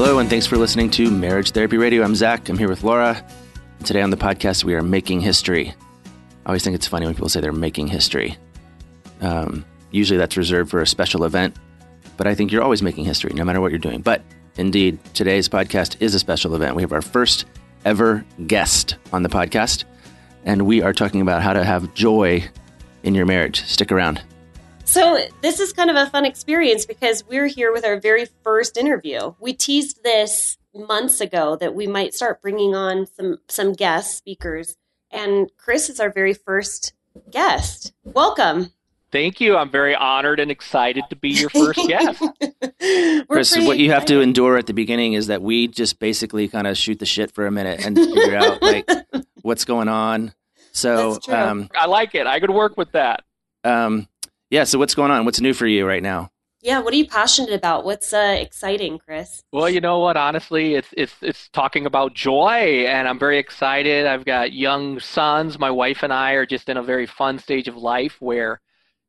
Hello, and thanks for listening to Marriage Therapy Radio. I'm Zach. I'm here with Laura. Today on the podcast, we are making history. I always think it's funny when people say they're making history. Um, usually that's reserved for a special event, but I think you're always making history, no matter what you're doing. But indeed, today's podcast is a special event. We have our first ever guest on the podcast, and we are talking about how to have joy in your marriage. Stick around. So, this is kind of a fun experience because we're here with our very first interview. We teased this months ago that we might start bringing on some some guest speakers, and Chris is our very first guest. Welcome. Thank you. I'm very honored and excited to be your first guest. Chris, what you have to endure at the beginning is that we just basically kind of shoot the shit for a minute and figure out like what's going on. So, um, I like it. I could work with that. Um, yeah. So what's going on? What's new for you right now? Yeah. What are you passionate about? What's uh, exciting, Chris? Well, you know what? Honestly, it's it's it's talking about joy, and I'm very excited. I've got young sons. My wife and I are just in a very fun stage of life where,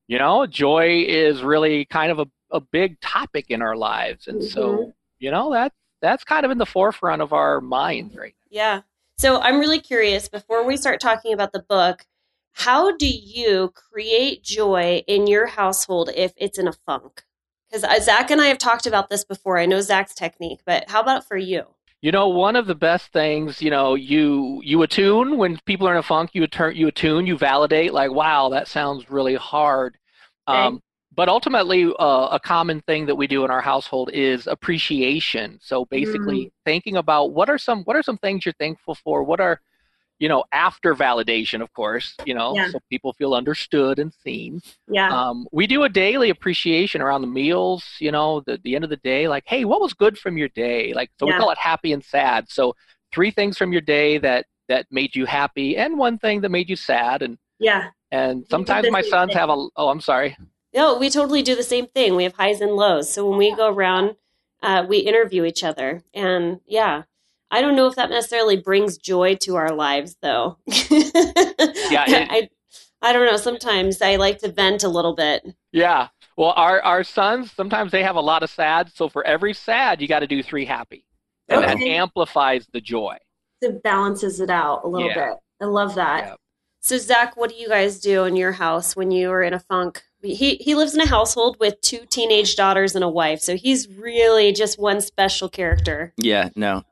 you know, joy is really kind of a, a big topic in our lives, and mm-hmm. so you know that that's kind of in the forefront of our minds right now. Yeah. So I'm really curious. Before we start talking about the book, how do you create joy in your household if it's in a funk? Because uh, Zach and I have talked about this before. I know Zach's technique, but how about for you? You know, one of the best things, you know, you you attune when people are in a funk. You attune, you attune, you validate. Like, wow, that sounds really hard. Okay. Um, but ultimately, uh, a common thing that we do in our household is appreciation. So basically, mm. thinking about what are some what are some things you're thankful for. What are you know, after validation, of course, you know, yeah. so people feel understood and seen. Yeah. Um, we do a daily appreciation around the meals, you know, the, the end of the day, like, hey, what was good from your day? Like, so yeah. we call it happy and sad. So three things from your day that, that made you happy and one thing that made you sad. And, yeah. And sometimes my sons thing. have a, oh, I'm sorry. No, we totally do the same thing. We have highs and lows. So when we go around, uh, we interview each other and yeah, I don't know if that necessarily brings joy to our lives, though. yeah, it, I, I don't know. Sometimes I like to vent a little bit. Yeah. Well, our our sons sometimes they have a lot of sad. So for every sad, you got to do three happy, and okay. that amplifies the joy. It balances it out a little yeah. bit. I love that. Yeah. So Zach, what do you guys do in your house when you are in a funk? He he lives in a household with two teenage daughters and a wife, so he's really just one special character. Yeah, no,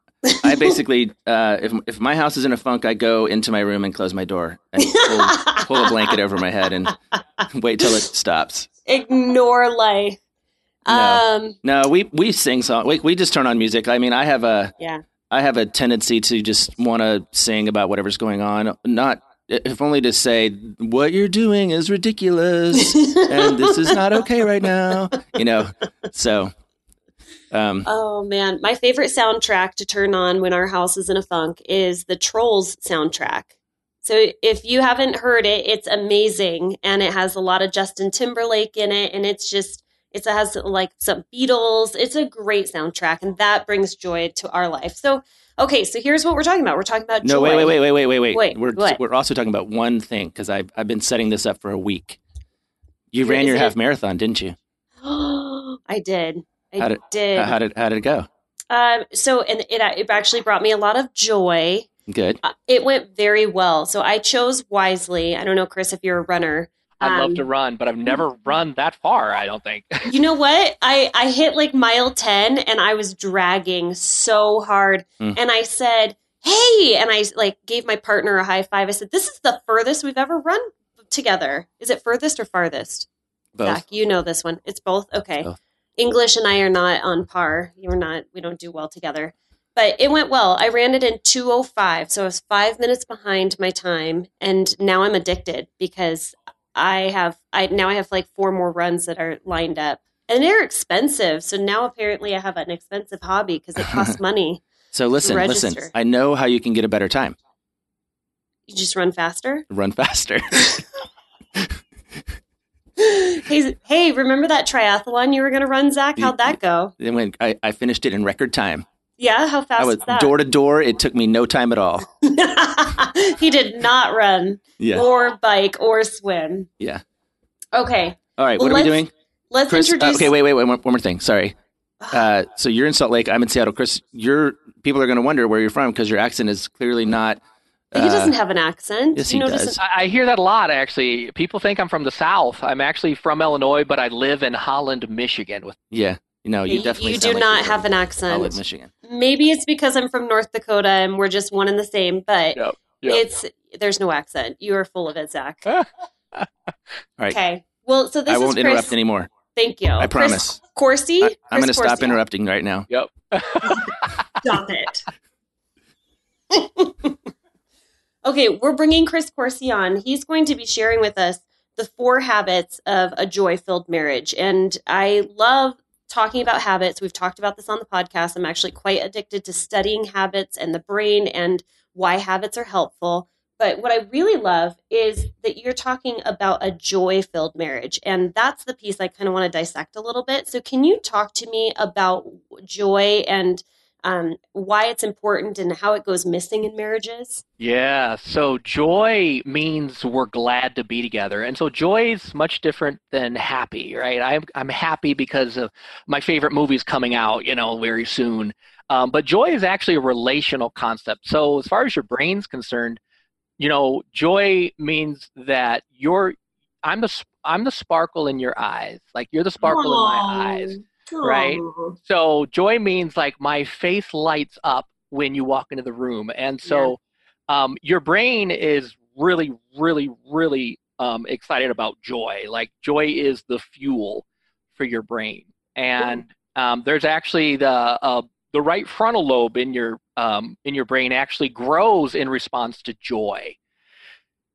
I basically, uh, if if my house is in a funk, I go into my room and close my door and pull, pull a blanket over my head and wait till it stops. Ignore life. No, um, no, we we sing song. We we just turn on music. I mean, I have a yeah. I have a tendency to just want to sing about whatever's going on, not if only to say what you're doing is ridiculous and this is not okay right now. You know, so um, oh man, my favorite soundtrack to turn on when our house is in a funk is the Trolls soundtrack. So if you haven't heard it, it's amazing, and it has a lot of Justin Timberlake in it, and it's just it has like some Beatles. It's a great soundtrack, and that brings joy to our life. So okay, so here's what we're talking about. We're talking about no, joy. wait, wait, wait, wait, wait, wait, wait. we're what? we're also talking about one thing because I've I've been setting this up for a week. You ran your half marathon, didn't you? I did. I how did, did. How did how did it go? Um, so and it it actually brought me a lot of joy. Good. Uh, it went very well. So I chose wisely. I don't know, Chris, if you're a runner. I'd um, love to run, but I've never run that far. I don't think. you know what? I I hit like mile ten, and I was dragging so hard, mm. and I said, "Hey!" and I like gave my partner a high five. I said, "This is the furthest we've ever run together. Is it furthest or farthest?" Both. Zach, you know this one. It's both. Okay. Both. English and I are not on par. We're not. We don't do well together. But it went well. I ran it in 205, so I was five minutes behind my time, and now I'm addicted because I have. I now I have like four more runs that are lined up. and they're expensive. So now apparently I have an expensive hobby because it costs money. so listen, listen. I know how you can get a better time. You just run faster. Run faster. hey, hey, remember that triathlon you were going to run, Zach? How'd that go? Then when I, I finished it in record time. Yeah, how fast I was? Door to door, it took me no time at all. he did not run yeah. or bike or swim. Yeah. Okay. All right, well, what are we doing? Let's Chris, uh, introduce. Uh, okay, wait, wait, wait, one, one more thing. Sorry. Uh, so you're in Salt Lake. I'm in Seattle. Chris, your people are going to wonder where you're from because your accent is clearly not. Uh, he doesn't have an accent. Yes, he does. I, I hear that a lot. Actually, people think I'm from the South. I'm actually from Illinois, but I live in Holland, Michigan. With yeah, no, you definitely. You do like not have an accent. Holland, Michigan. Maybe it's because I'm from North Dakota and we're just one and the same. But yep, yep. it's there's no accent. You are full of it, Zach. All right. Okay. Well, so this I won't is Chris. interrupt anymore. Thank you. I promise. Chris Coursey. I, am going to stop interrupting right now. Yep. Stop it. Okay, we're bringing Chris Coursey on. He's going to be sharing with us the four habits of a joy filled marriage. And I love talking about habits. We've talked about this on the podcast. I'm actually quite addicted to studying habits and the brain and why habits are helpful. But what I really love is that you're talking about a joy filled marriage. And that's the piece I kind of want to dissect a little bit. So, can you talk to me about joy and um, why it's important and how it goes missing in marriages? Yeah. So, joy means we're glad to be together. And so, joy is much different than happy, right? I'm, I'm happy because of my favorite movies coming out, you know, very soon. Um, but joy is actually a relational concept. So, as far as your brain's concerned, you know, joy means that you're I'm the I'm the sparkle in your eyes. Like you're the sparkle Aww. in my eyes. Aww. Right? So joy means like my face lights up when you walk into the room. And so yeah. um, your brain is really, really, really um, excited about joy. Like joy is the fuel for your brain. And um, there's actually the uh, the right frontal lobe in your um, in your brain actually grows in response to joy.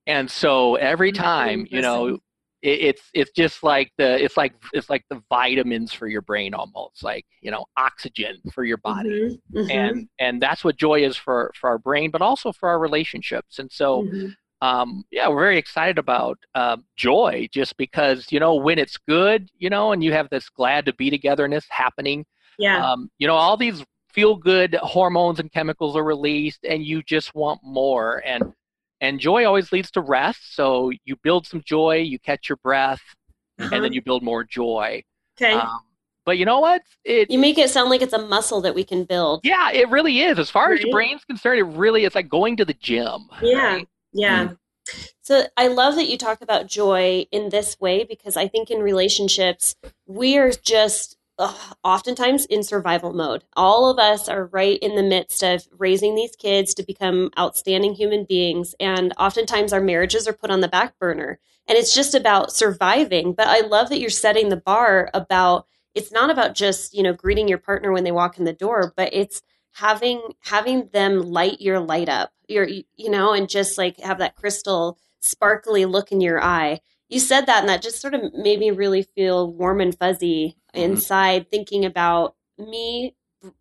And so every time, you know, it, it's it's just like the it's like it's like the vitamins for your brain almost like you know oxygen for your body mm-hmm, mm-hmm. and and that's what joy is for for our brain but also for our relationships and so mm-hmm. um yeah we're very excited about um, joy just because you know when it's good you know and you have this glad to be togetherness happening yeah um you know all these feel good hormones and chemicals are released and you just want more and and joy always leads to rest so you build some joy you catch your breath uh-huh. and then you build more joy okay um, but you know what it, you make it sound like it's a muscle that we can build yeah it really is as far right? as your brain's concerned it really is like going to the gym yeah right? yeah mm. So I love that you talk about joy in this way because I think in relationships we are just ugh, oftentimes in survival mode. All of us are right in the midst of raising these kids to become outstanding human beings. And oftentimes our marriages are put on the back burner. And it's just about surviving. But I love that you're setting the bar about it's not about just, you know, greeting your partner when they walk in the door, but it's having having them light your light up. Your you know, and just like have that crystal sparkly look in your eye you said that and that just sort of made me really feel warm and fuzzy mm-hmm. inside thinking about me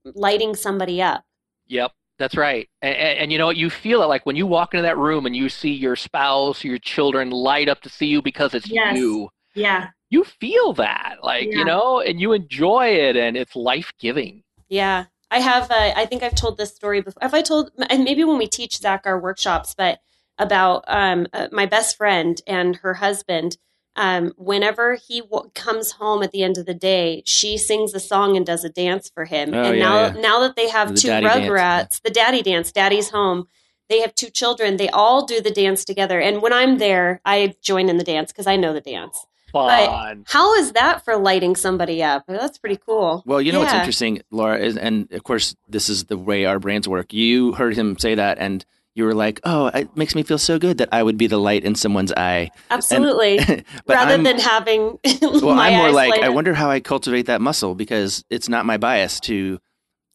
lighting somebody up. Yep that's right. And, and, and, you know you feel it like when you walk into that room and you see your spouse your children light up to see you because it's yes. you. Yeah. You feel that like yeah. you know and you enjoy it and it's life-giving. Yeah. I have uh, i think i've told this story before have i told and maybe when we teach zach our workshops but about um, uh, my best friend and her husband. Um, whenever he w- comes home at the end of the day, she sings a song and does a dance for him. Oh, and yeah, now, yeah. now that they have The two rugrats, dance, the daddy dance, daddy's home. They have two children. They all do the dance together. And when I'm there, I join in the dance because I know the dance. Fun. But how is that for lighting somebody up? That's pretty cool. Well, you know what's interesting, Laura, is, and of course, this is the way our brains work. You heard him say that, and you were like, "Oh, it makes me feel so good that I would be the light in someone's eye." Absolutely. but Rather I'm- than having well, I'm more like, I wonder how I cultivate that muscle because it's not my bias to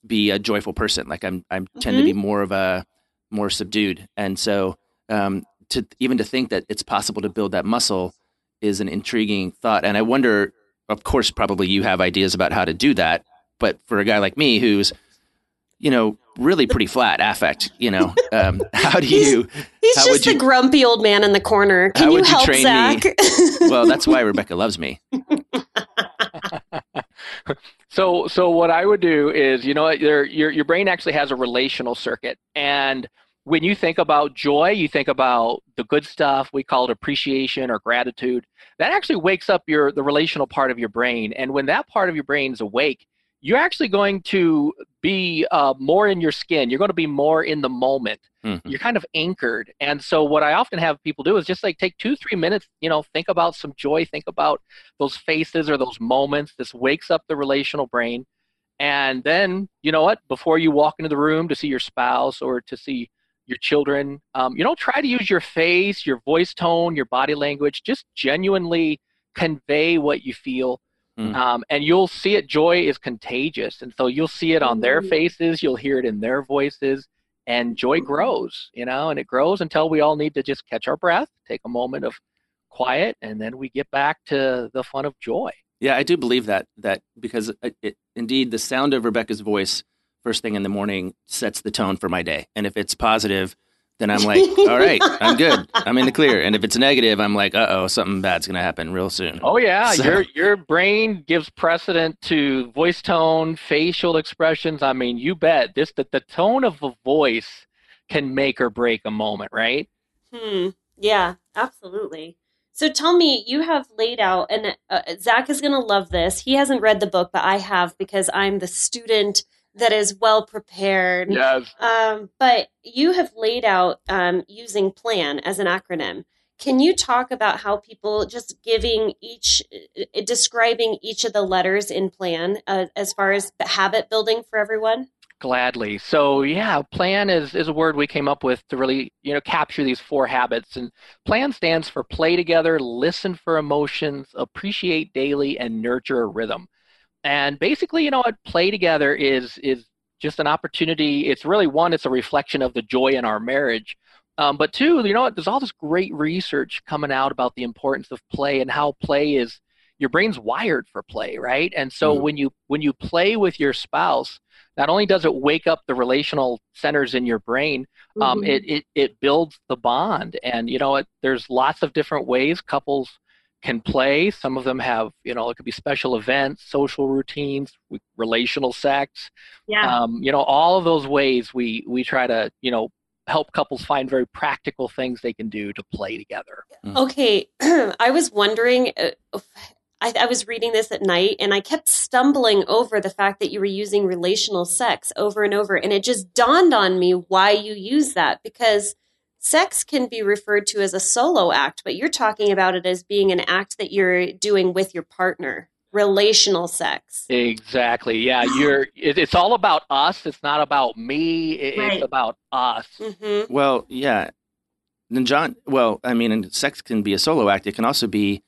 be a joyful person. Like I'm, I tend to Mm-hmm. be more of a more subdued, and so um, to even to think that it's possible to build that muscle is an intriguing thought. And I wonder, of course, probably you have ideas about how to do that. But for a guy like me who's, you know, really pretty flat affect, you know, um, how do you? He's, he's just you, the grumpy old man in the corner. Can you help, you Zach? well, that's why Rebecca loves me. so, so what I would do is, you know, your your your brain actually has a relational circuit, and when you think about joy, you think about the good stuff. We call it appreciation or gratitude. That actually wakes up your the relational part of your brain, and when that part of your brain is awake, you're actually going to be uh, more in your skin. You're going to be more in the moment. Mm-hmm. You're kind of anchored. And so, what I often have people do is just like take two, three minutes, you know, think about some joy, think about those faces or those moments. This wakes up the relational brain. And then, you know what, before you walk into the room to see your spouse or to see your children. Um, you know, try to use your face, your voice tone, your body language. Just genuinely convey what you feel. Mm. Um, and you'll see it. Joy is contagious. And so you'll see it on their mm. faces, you'll hear it in their voices, and joy grows, you know, and it grows until we all need to just catch our breath, take a moment of quiet, and then we get back to the fun of joy. Yeah, I do believe that, that because it, it, indeed the sound of Rebecca's voice first thing in the morning sets the tone for my day. And if it's positive, then I'm like, all right, I'm good. I'm in the clear. And if it's negative, I'm like, uh oh, something bad's gonna happen real soon. Oh yeah, so. your your brain gives precedent to voice tone, facial expressions. I mean, you bet this that the tone of a voice can make or break a moment, right? Hmm. Yeah, absolutely. So tell me, you have laid out, and uh, Zach is going to love this. He hasn't read the book, but I have because I'm the student that is well prepared. Yes. Um, but you have laid out um, using PLAN as an acronym. Can you talk about how people just giving each, uh, describing each of the letters in PLAN uh, as far as habit building for everyone? Gladly. So yeah, plan is, is a word we came up with to really, you know, capture these four habits. And plan stands for play together, listen for emotions, appreciate daily, and nurture a rhythm. And basically, you know what, play together is is just an opportunity. It's really one, it's a reflection of the joy in our marriage. Um, but two, you know what, there's all this great research coming out about the importance of play and how play is your brain's wired for play, right? And so mm-hmm. when you when you play with your spouse, not only does it wake up the relational centers in your brain, um, mm-hmm. it, it it builds the bond. And you know, it, there's lots of different ways couples can play. Some of them have, you know, it could be special events, social routines, relational sex. Yeah. Um, you know, all of those ways we we try to, you know, help couples find very practical things they can do to play together. Mm. Okay, I was wondering. Uh, I, I was reading this at night and I kept stumbling over the fact that you were using relational sex over and over. And it just dawned on me why you use that because sex can be referred to as a solo act, but you're talking about it as being an act that you're doing with your partner. Relational sex. Exactly. Yeah, you're. it's all about us. It's not about me. it's right. about us. Mm-hmm. Well, yeah. Then John. Well, I mean, sex can be a solo act. It can also be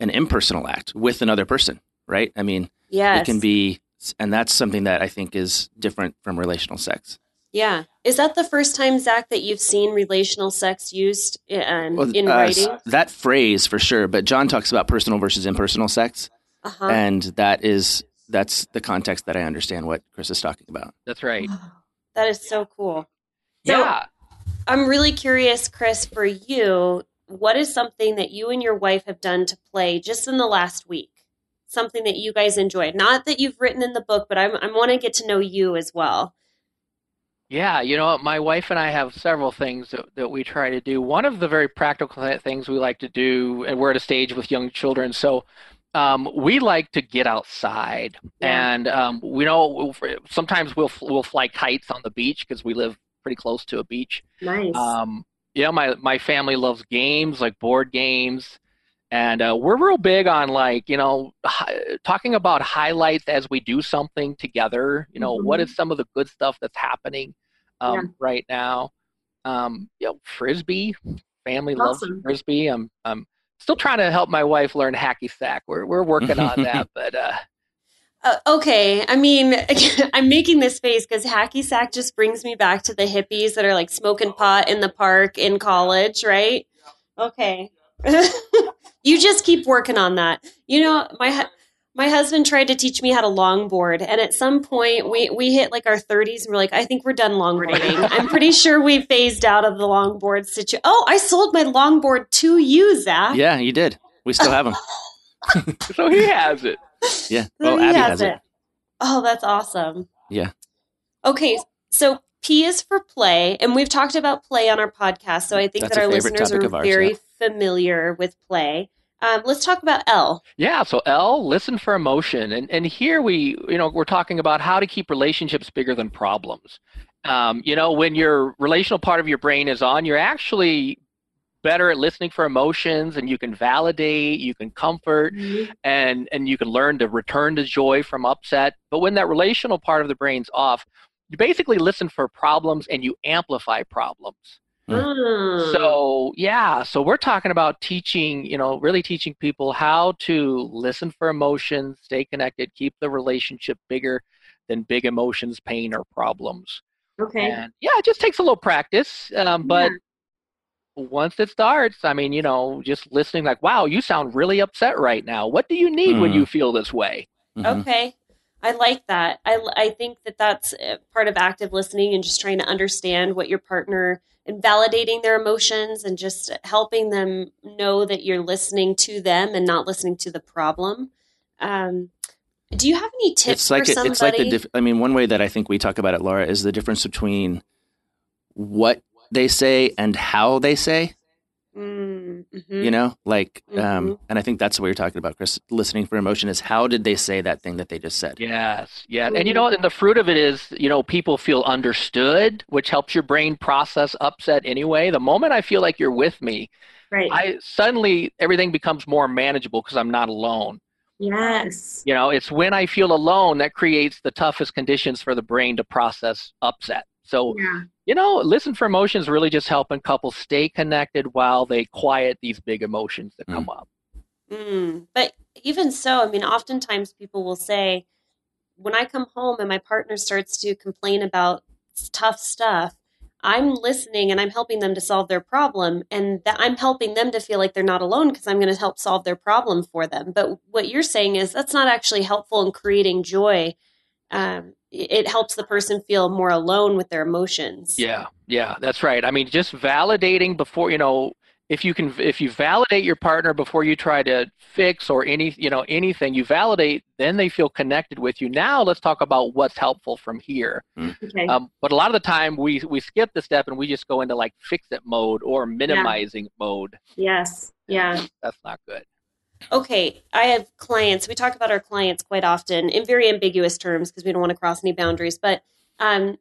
an impersonal act with another person, right? I mean, yes. it can be, and that's something that I think is different from relational sex. Yeah. Is that the first time, Zach, that you've seen relational sex used in, well, in uh, writing? That phrase for sure, but John talks about personal versus impersonal sex. Uh-huh. And that is that's the context that I understand what Chris is talking about. That's right. that is so cool. So, yeah. I'm really curious, Chris, for you, what is something that you and your wife have done to play just in the last week? Something that you guys enjoyed. Not that you've written in the book, but I'm, I want to get to know you as well. Yeah, you know, my wife and I have several things that, that we try to do. One of the very practical things we like to do, and we're at a stage with young children, so um, we like to get outside, yeah. and um, we know sometimes we'll we'll fly kites on the beach because we live pretty close to a beach. Nice. Um, you know, my my family loves games like board games, and uh, we're real big on like you know hi- talking about highlights as we do something together. You know, mm-hmm. what is some of the good stuff that's happening um, yeah. right now. Um, you know, frisbee. Family awesome. loves frisbee. I'm I'm still trying to help my wife learn hacky sack. We're we're working on that, but. Uh, uh, okay, I mean, I'm making this face because hacky sack just brings me back to the hippies that are like smoking pot in the park in college, right? Okay, you just keep working on that. You know, my My husband tried to teach me how to longboard, and at some point we we hit like our 30s, and we're like, I think we're done longboarding. I'm pretty sure we phased out of the longboard situation. Oh, I sold my longboard to you, Zach. Yeah, you did. We still have them. so he has it. Yeah. So oh, Abby has, has it. it. Oh, that's awesome. Yeah. Okay, so P is for play, and we've talked about play on our podcast, so I think that's that our listeners are ours, very yeah. familiar with play. Um, let's talk about L. Yeah, so L, listen for emotion, and and here we, you know, we're talking about how to keep relationships bigger than problems. Um, you know, when your relational part of your brain is on, you're actually better at listening for emotions and you can validate you can comfort mm-hmm. and and you can learn to return to joy from upset but when that relational part of the brain's off you basically listen for problems and you amplify problems mm. so yeah so we're talking about teaching you know really teaching people how to listen for emotions stay connected keep the relationship bigger than big emotions pain or problems okay and yeah it just takes a little practice um, but yeah once it starts, I mean, you know, just listening like, wow, you sound really upset right now. What do you need mm. when you mm. feel this way? Mm-hmm. Okay. I like that. I, I think that that's uh, part of active listening and just trying to understand what your partner and validating their emotions and just helping them know that you're listening to them and not listening to the problem. Um, do you have any tips it's like for somebody? It's like the diff- I mean, one way that I think we talk about it, Laura, is the difference between what they say and how they say. Mm-hmm. You know, like, um, mm-hmm. um, and I think that's what you're talking about, Chris. Listening for emotion is how did they say that thing that they just said? Yes, yeah, mm-hmm. and you know, and the fruit of it is, you know, people feel understood, which helps your brain process upset anyway. The moment I feel like you're with me, right, I suddenly everything becomes more manageable because I'm not alone. Yes. You know, it's when I feel alone that creates the toughest conditions for the brain to process upset. So, yeah. you know, listen for emotions really just helping couples stay connected while they quiet these big emotions that mm. come up. Mm. But even so, I mean, oftentimes people will say, when I come home and my partner starts to complain about tough stuff, I'm listening and I'm helping them to solve their problem, and that I'm helping them to feel like they're not alone because I'm going to help solve their problem for them. But what you're saying is that's not actually helpful in creating joy. Um, it helps the person feel more alone with their emotions. Yeah, yeah, that's right. I mean, just validating before you know if you can if you validate your partner before you try to fix or any you know anything you validate then they feel connected with you now let's talk about what's helpful from here hmm. okay. um, but a lot of the time we we skip the step and we just go into like fix it mode or minimizing yeah. mode yes yeah that's not good okay, I have clients. We talk about our clients quite often in very ambiguous terms because we don't want to cross any boundaries. But um,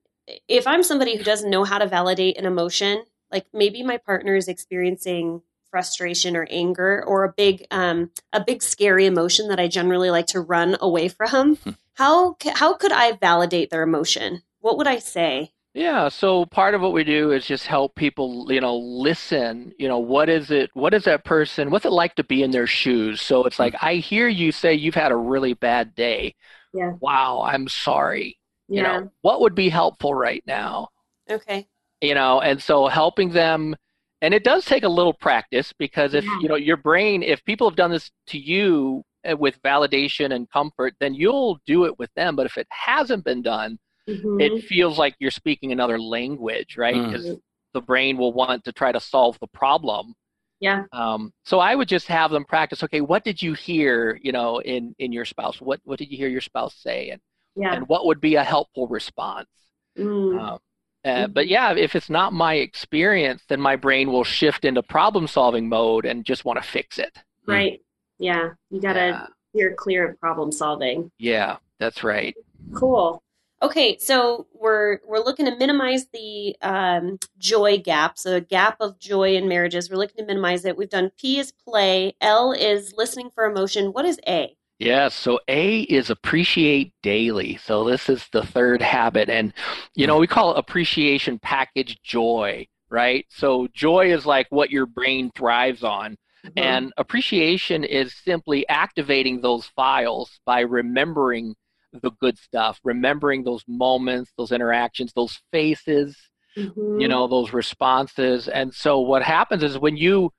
if I'm somebody who doesn't know how to validate an emotion, like maybe my partner is experiencing frustration or anger or a big um, a big scary emotion that I generally like to run away from. Hmm. how how could I validate their emotion? What would I say? Yeah, so part of what we do is just help people, you know, listen, you know, what is it, what is that person, what's it like to be in their shoes? So it's like, I hear you say you've had a really bad day. Yeah. Wow, I'm sorry. Yeah. You know, what would be helpful right now? Okay. You know, and so helping them, and it does take a little practice because if, yeah. you know, your brain, if people have done this to you eh, with validation and comfort, then you'll do it with them. But if it hasn't been done, mm-hmm. it feels like you're speaking another language, right? Because mm. the brain will want to try to solve the problem. Yeah. Um, so I would just have them practice. Okay, what did you hear? You know, in in your spouse, what what did you hear your spouse say, and yeah. and what would be a helpful response? Mm. Um, uh, mm-hmm. But yeah, if it's not my experience, then my brain will shift into problem solving mode and just want to fix it. Right. Mm. Yeah. You got to yeah. steer clear of problem solving. Yeah, that's right. Cool. Okay, so we're we're looking to minimize the um, joy gap. So the gap of joy in marriages. We're looking to minimize it. We've done P is play. L is listening for emotion. What is A? Yeah, so A is appreciate daily. So this is the third habit, and you know we call appreciation package joy, right? So joy is like what your brain thrives on. Mm-hmm. And appreciation is simply activating those files by remembering the good stuff, remembering those moments, those interactions, those faces, mm-hmm. you know, those responses. And so what happens is when you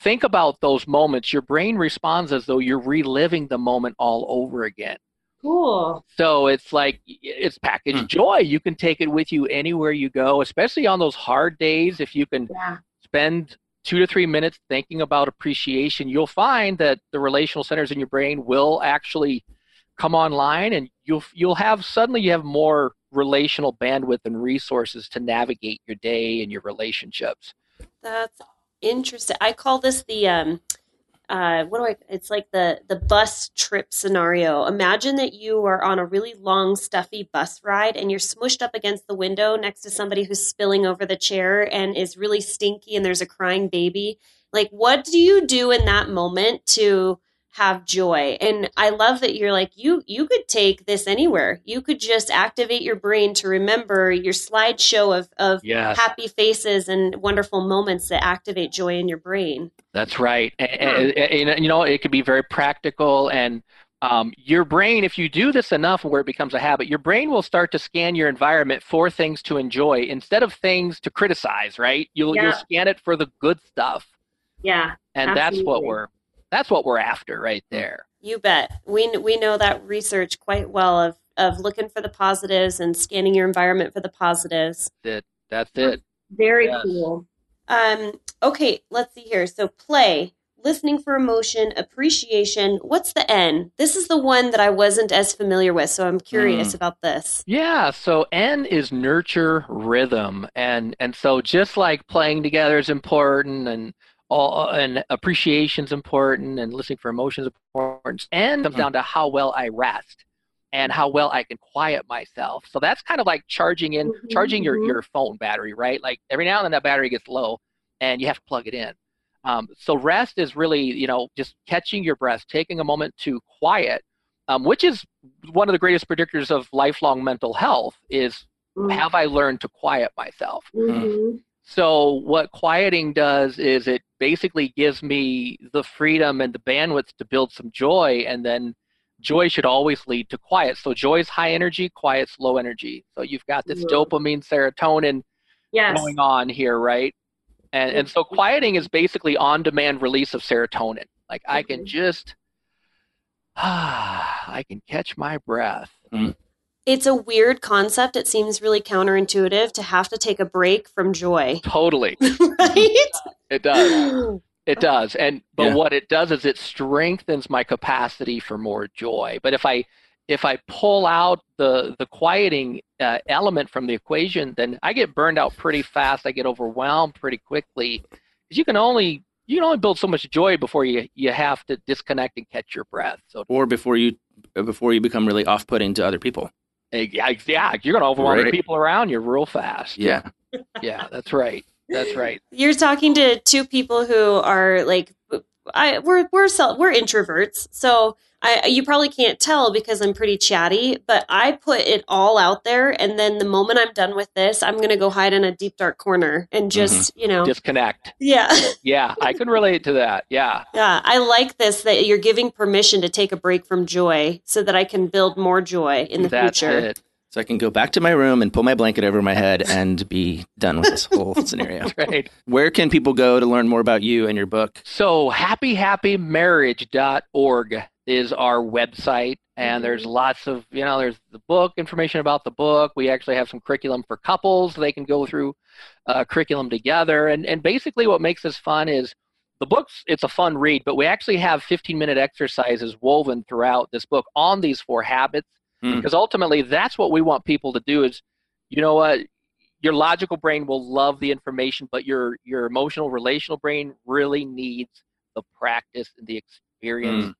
think about those moments, your brain responds as though you're reliving the moment all over again. Cool. So it's like it's packaged mm. joy. You can take it with you anywhere you go, especially on those hard days. If you can yeah. spend two to three minutes thinking about appreciation, you'll find that the relational centers in your brain will actually come online, and you'll you'll have suddenly you have more relational bandwidth and resources to navigate your day and your relationships. That's interesting. I call this the um, uh, what do I? It's like the the bus trip scenario. Imagine that you are on a really long, stuffy bus ride, and you're smushed up against the window next to somebody who's spilling over the chair and is really stinky, and there's a crying baby. Like, what do you do in that moment to have joy. And i love that you're like you you could take this anywhere. You could just activate your brain to remember your slideshow of of yes. happy faces and wonderful moments that activate joy in your brain. That's right. And, and, and you know it could be very practical and um, your brain if you do this enough where it becomes a habit your brain will start to scan your environment for things to enjoy instead of things to criticize right? You'll, yeah. you'll scan it for the good stuff. Yeah and absolutely. that's what we're that's what we're after right there. You bet. We we know that research quite well of of looking for the positives and scanning your environment for the positives. That that's it. Very yes. cool. Um, okay, let's see here. So play, listening for emotion, appreciation. What's the N? This is the one that I wasn't as familiar with, so I'm curious mm. about this. Yeah, so N is nurture rhythm, and and so just like playing together is important, and all and appreciation is important and listening for emotions important and comes mm-hmm. down to how well i rest and how well i can quiet myself so that's kind of like charging in mm-hmm. charging your, mm-hmm. your phone battery right like every now and then that battery gets low and you have to plug it in um, so rest is really you know just catching your breath taking a moment to quiet um, which is one of the greatest predictors of lifelong mental health is mm-hmm. have i learned to quiet myself mm-hmm. So what quieting does is it basically gives me the freedom and the bandwidth to build some joy and then joy should always lead to quiet. So joy is high energy, quiet's low energy. So you've got this dopamine, serotonin yes. going on here, right? And and so quieting is basically on demand release of serotonin. Like I can just ah, I can catch my breath. Mm it's a weird concept. It seems really counterintuitive to have to take a break from joy. Totally. right? It does. It does. And but yeah. what it does is it strengthens my capacity for more joy. But if I if I pull out the the quieting uh, element from the equation, then I get burned out pretty fast. I get overwhelmed pretty quickly. Because you can only you can only build so much joy before you you have to disconnect and catch your breath. So or before you before you become really off putting to other people. Yeah, yeah, you're going to overwhelm right. the people around you real fast. Yeah. yeah, that's right. That's right. You're talking to two people who are like I we're we're we're introverts. So I, you probably can't tell because I'm pretty chatty, but I put it all out there. And then the moment I'm done with this, I'm going to go hide in a deep, dark corner and mm-hmm. just, mm-hmm. you know, disconnect. Yeah. yeah. I can relate to that. Yeah. Yeah. I like this that you're giving permission to take a break from joy so that I can build more joy in the That's future. It. So I can go back to my room and pull my blanket over my head and be done with this whole scenario. right. Where can people go to learn more about you and your book? So happyhappymarriage.org is our website and mm-hmm. there's lots of you know there's the book information about the book. We actually have some curriculum for couples. They can go through uh, curriculum together. And and basically what makes this fun is the book's it's a fun read but we actually have 15 minute exercises woven throughout this book on these four habits mm. because ultimately that's what we want people to do is you know what? Your logical brain will love the information but your your emotional relational brain really needs the practice and the experience mm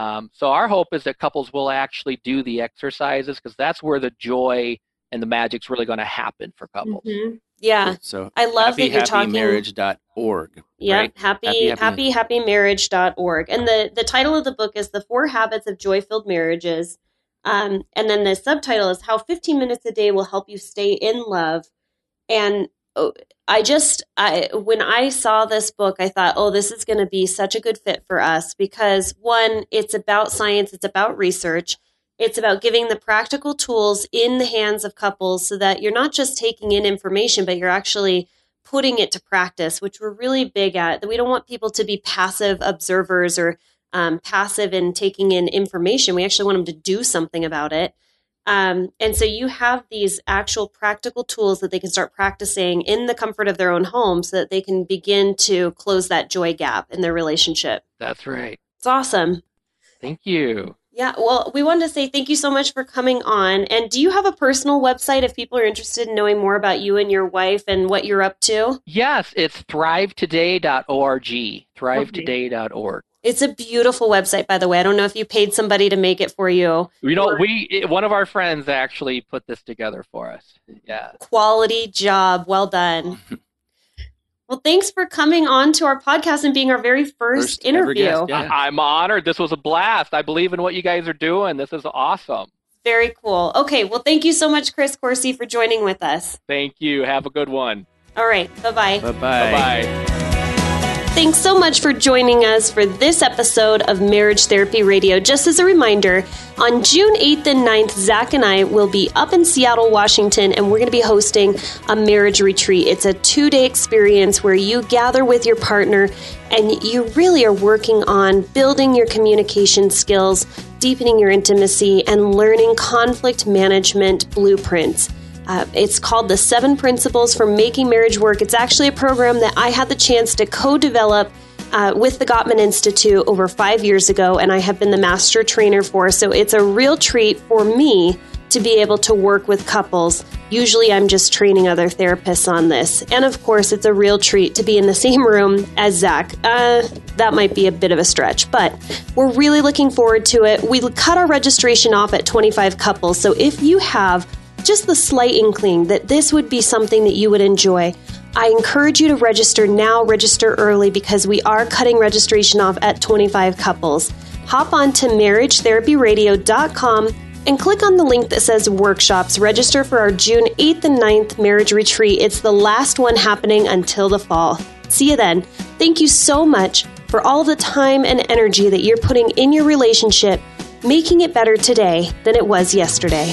um, so our hope is that couples will actually do the exercises because that's where the joy and the magic's really going to happen for couples. Mm-hmm. Yeah. So I love happy, that you're talking marriage.org. Yeah, right? happy happy happy, happy marriage.org. And the the title of the book is The Four Habits of Joy-Filled Marriages. Um, and then the subtitle is How 15 Minutes a Day Will Help You Stay in Love. And I just I when I saw this book, I thought, oh, this is going to be such a good fit for us because one, it's about science, it's about research, it's about giving the practical tools in the hands of couples so that you're not just taking in information, but you're actually putting it to practice, which we're really big at. That we don't want people to be passive observers or um, passive in taking in information. We actually want them to do something about it. Um, and so you have these actual practical tools that they can start practicing in the comfort of their own home so that they can begin to close that joy gap in their relationship. That's right. It's awesome. Thank you. Yeah, well, we wanted to say thank you so much for coming on. And do you have a personal website if people are interested in knowing more about you and your wife and what you're up to? Yes, it's thrivetoday.org. Thrivetoday.org. It's a beautiful website, by the way. I don't know if you paid somebody to make it for you. You know, we one of our friends actually put this together for us. Yeah. Quality job. Well done. well, thanks for coming on to our podcast and being our very first, first interview. Guest, yeah. I'm honored. This was a blast. I believe in what you guys are doing. This is awesome. Very cool. Okay, well, thank you so much, Chris Coursey, for joining with us. Thank you. Have a good one. All right. Bye bye. Bye bye. Bye bye. Thanks so much for joining us for this episode of Marriage Therapy Radio. Just as a reminder, on June 8th and 9th, Zach and I will be up in Seattle, Washington, and we're going to be hosting a marriage retreat. It's a two day experience where you gather with your partner and you really are working on building your communication skills, deepening your intimacy, and learning conflict management blueprints. Uh, it's called the Seven Principles for Making Marriage Work. It's actually a program that I had the chance to co develop uh, with the Gottman Institute over five years ago, and I have been the master trainer for. So it's a real treat for me to be able to work with couples. Usually, I'm just training other therapists on this. And of course, it's a real treat to be in the same room as Zach. Uh, that might be a bit of a stretch, but we're really looking forward to it. We cut our registration off at 25 couples. So if you have just the slight inkling that this would be something that you would enjoy, I encourage you to register now, register early because we are cutting registration off at 25 couples. Hop on to marriagetherapyradio.com and click on the link that says workshops. Register for our June 8th and 9th marriage retreat. It's the last one happening until the fall. See you then. Thank you so much for all the time and energy that you're putting in your relationship, making it better today than it was yesterday.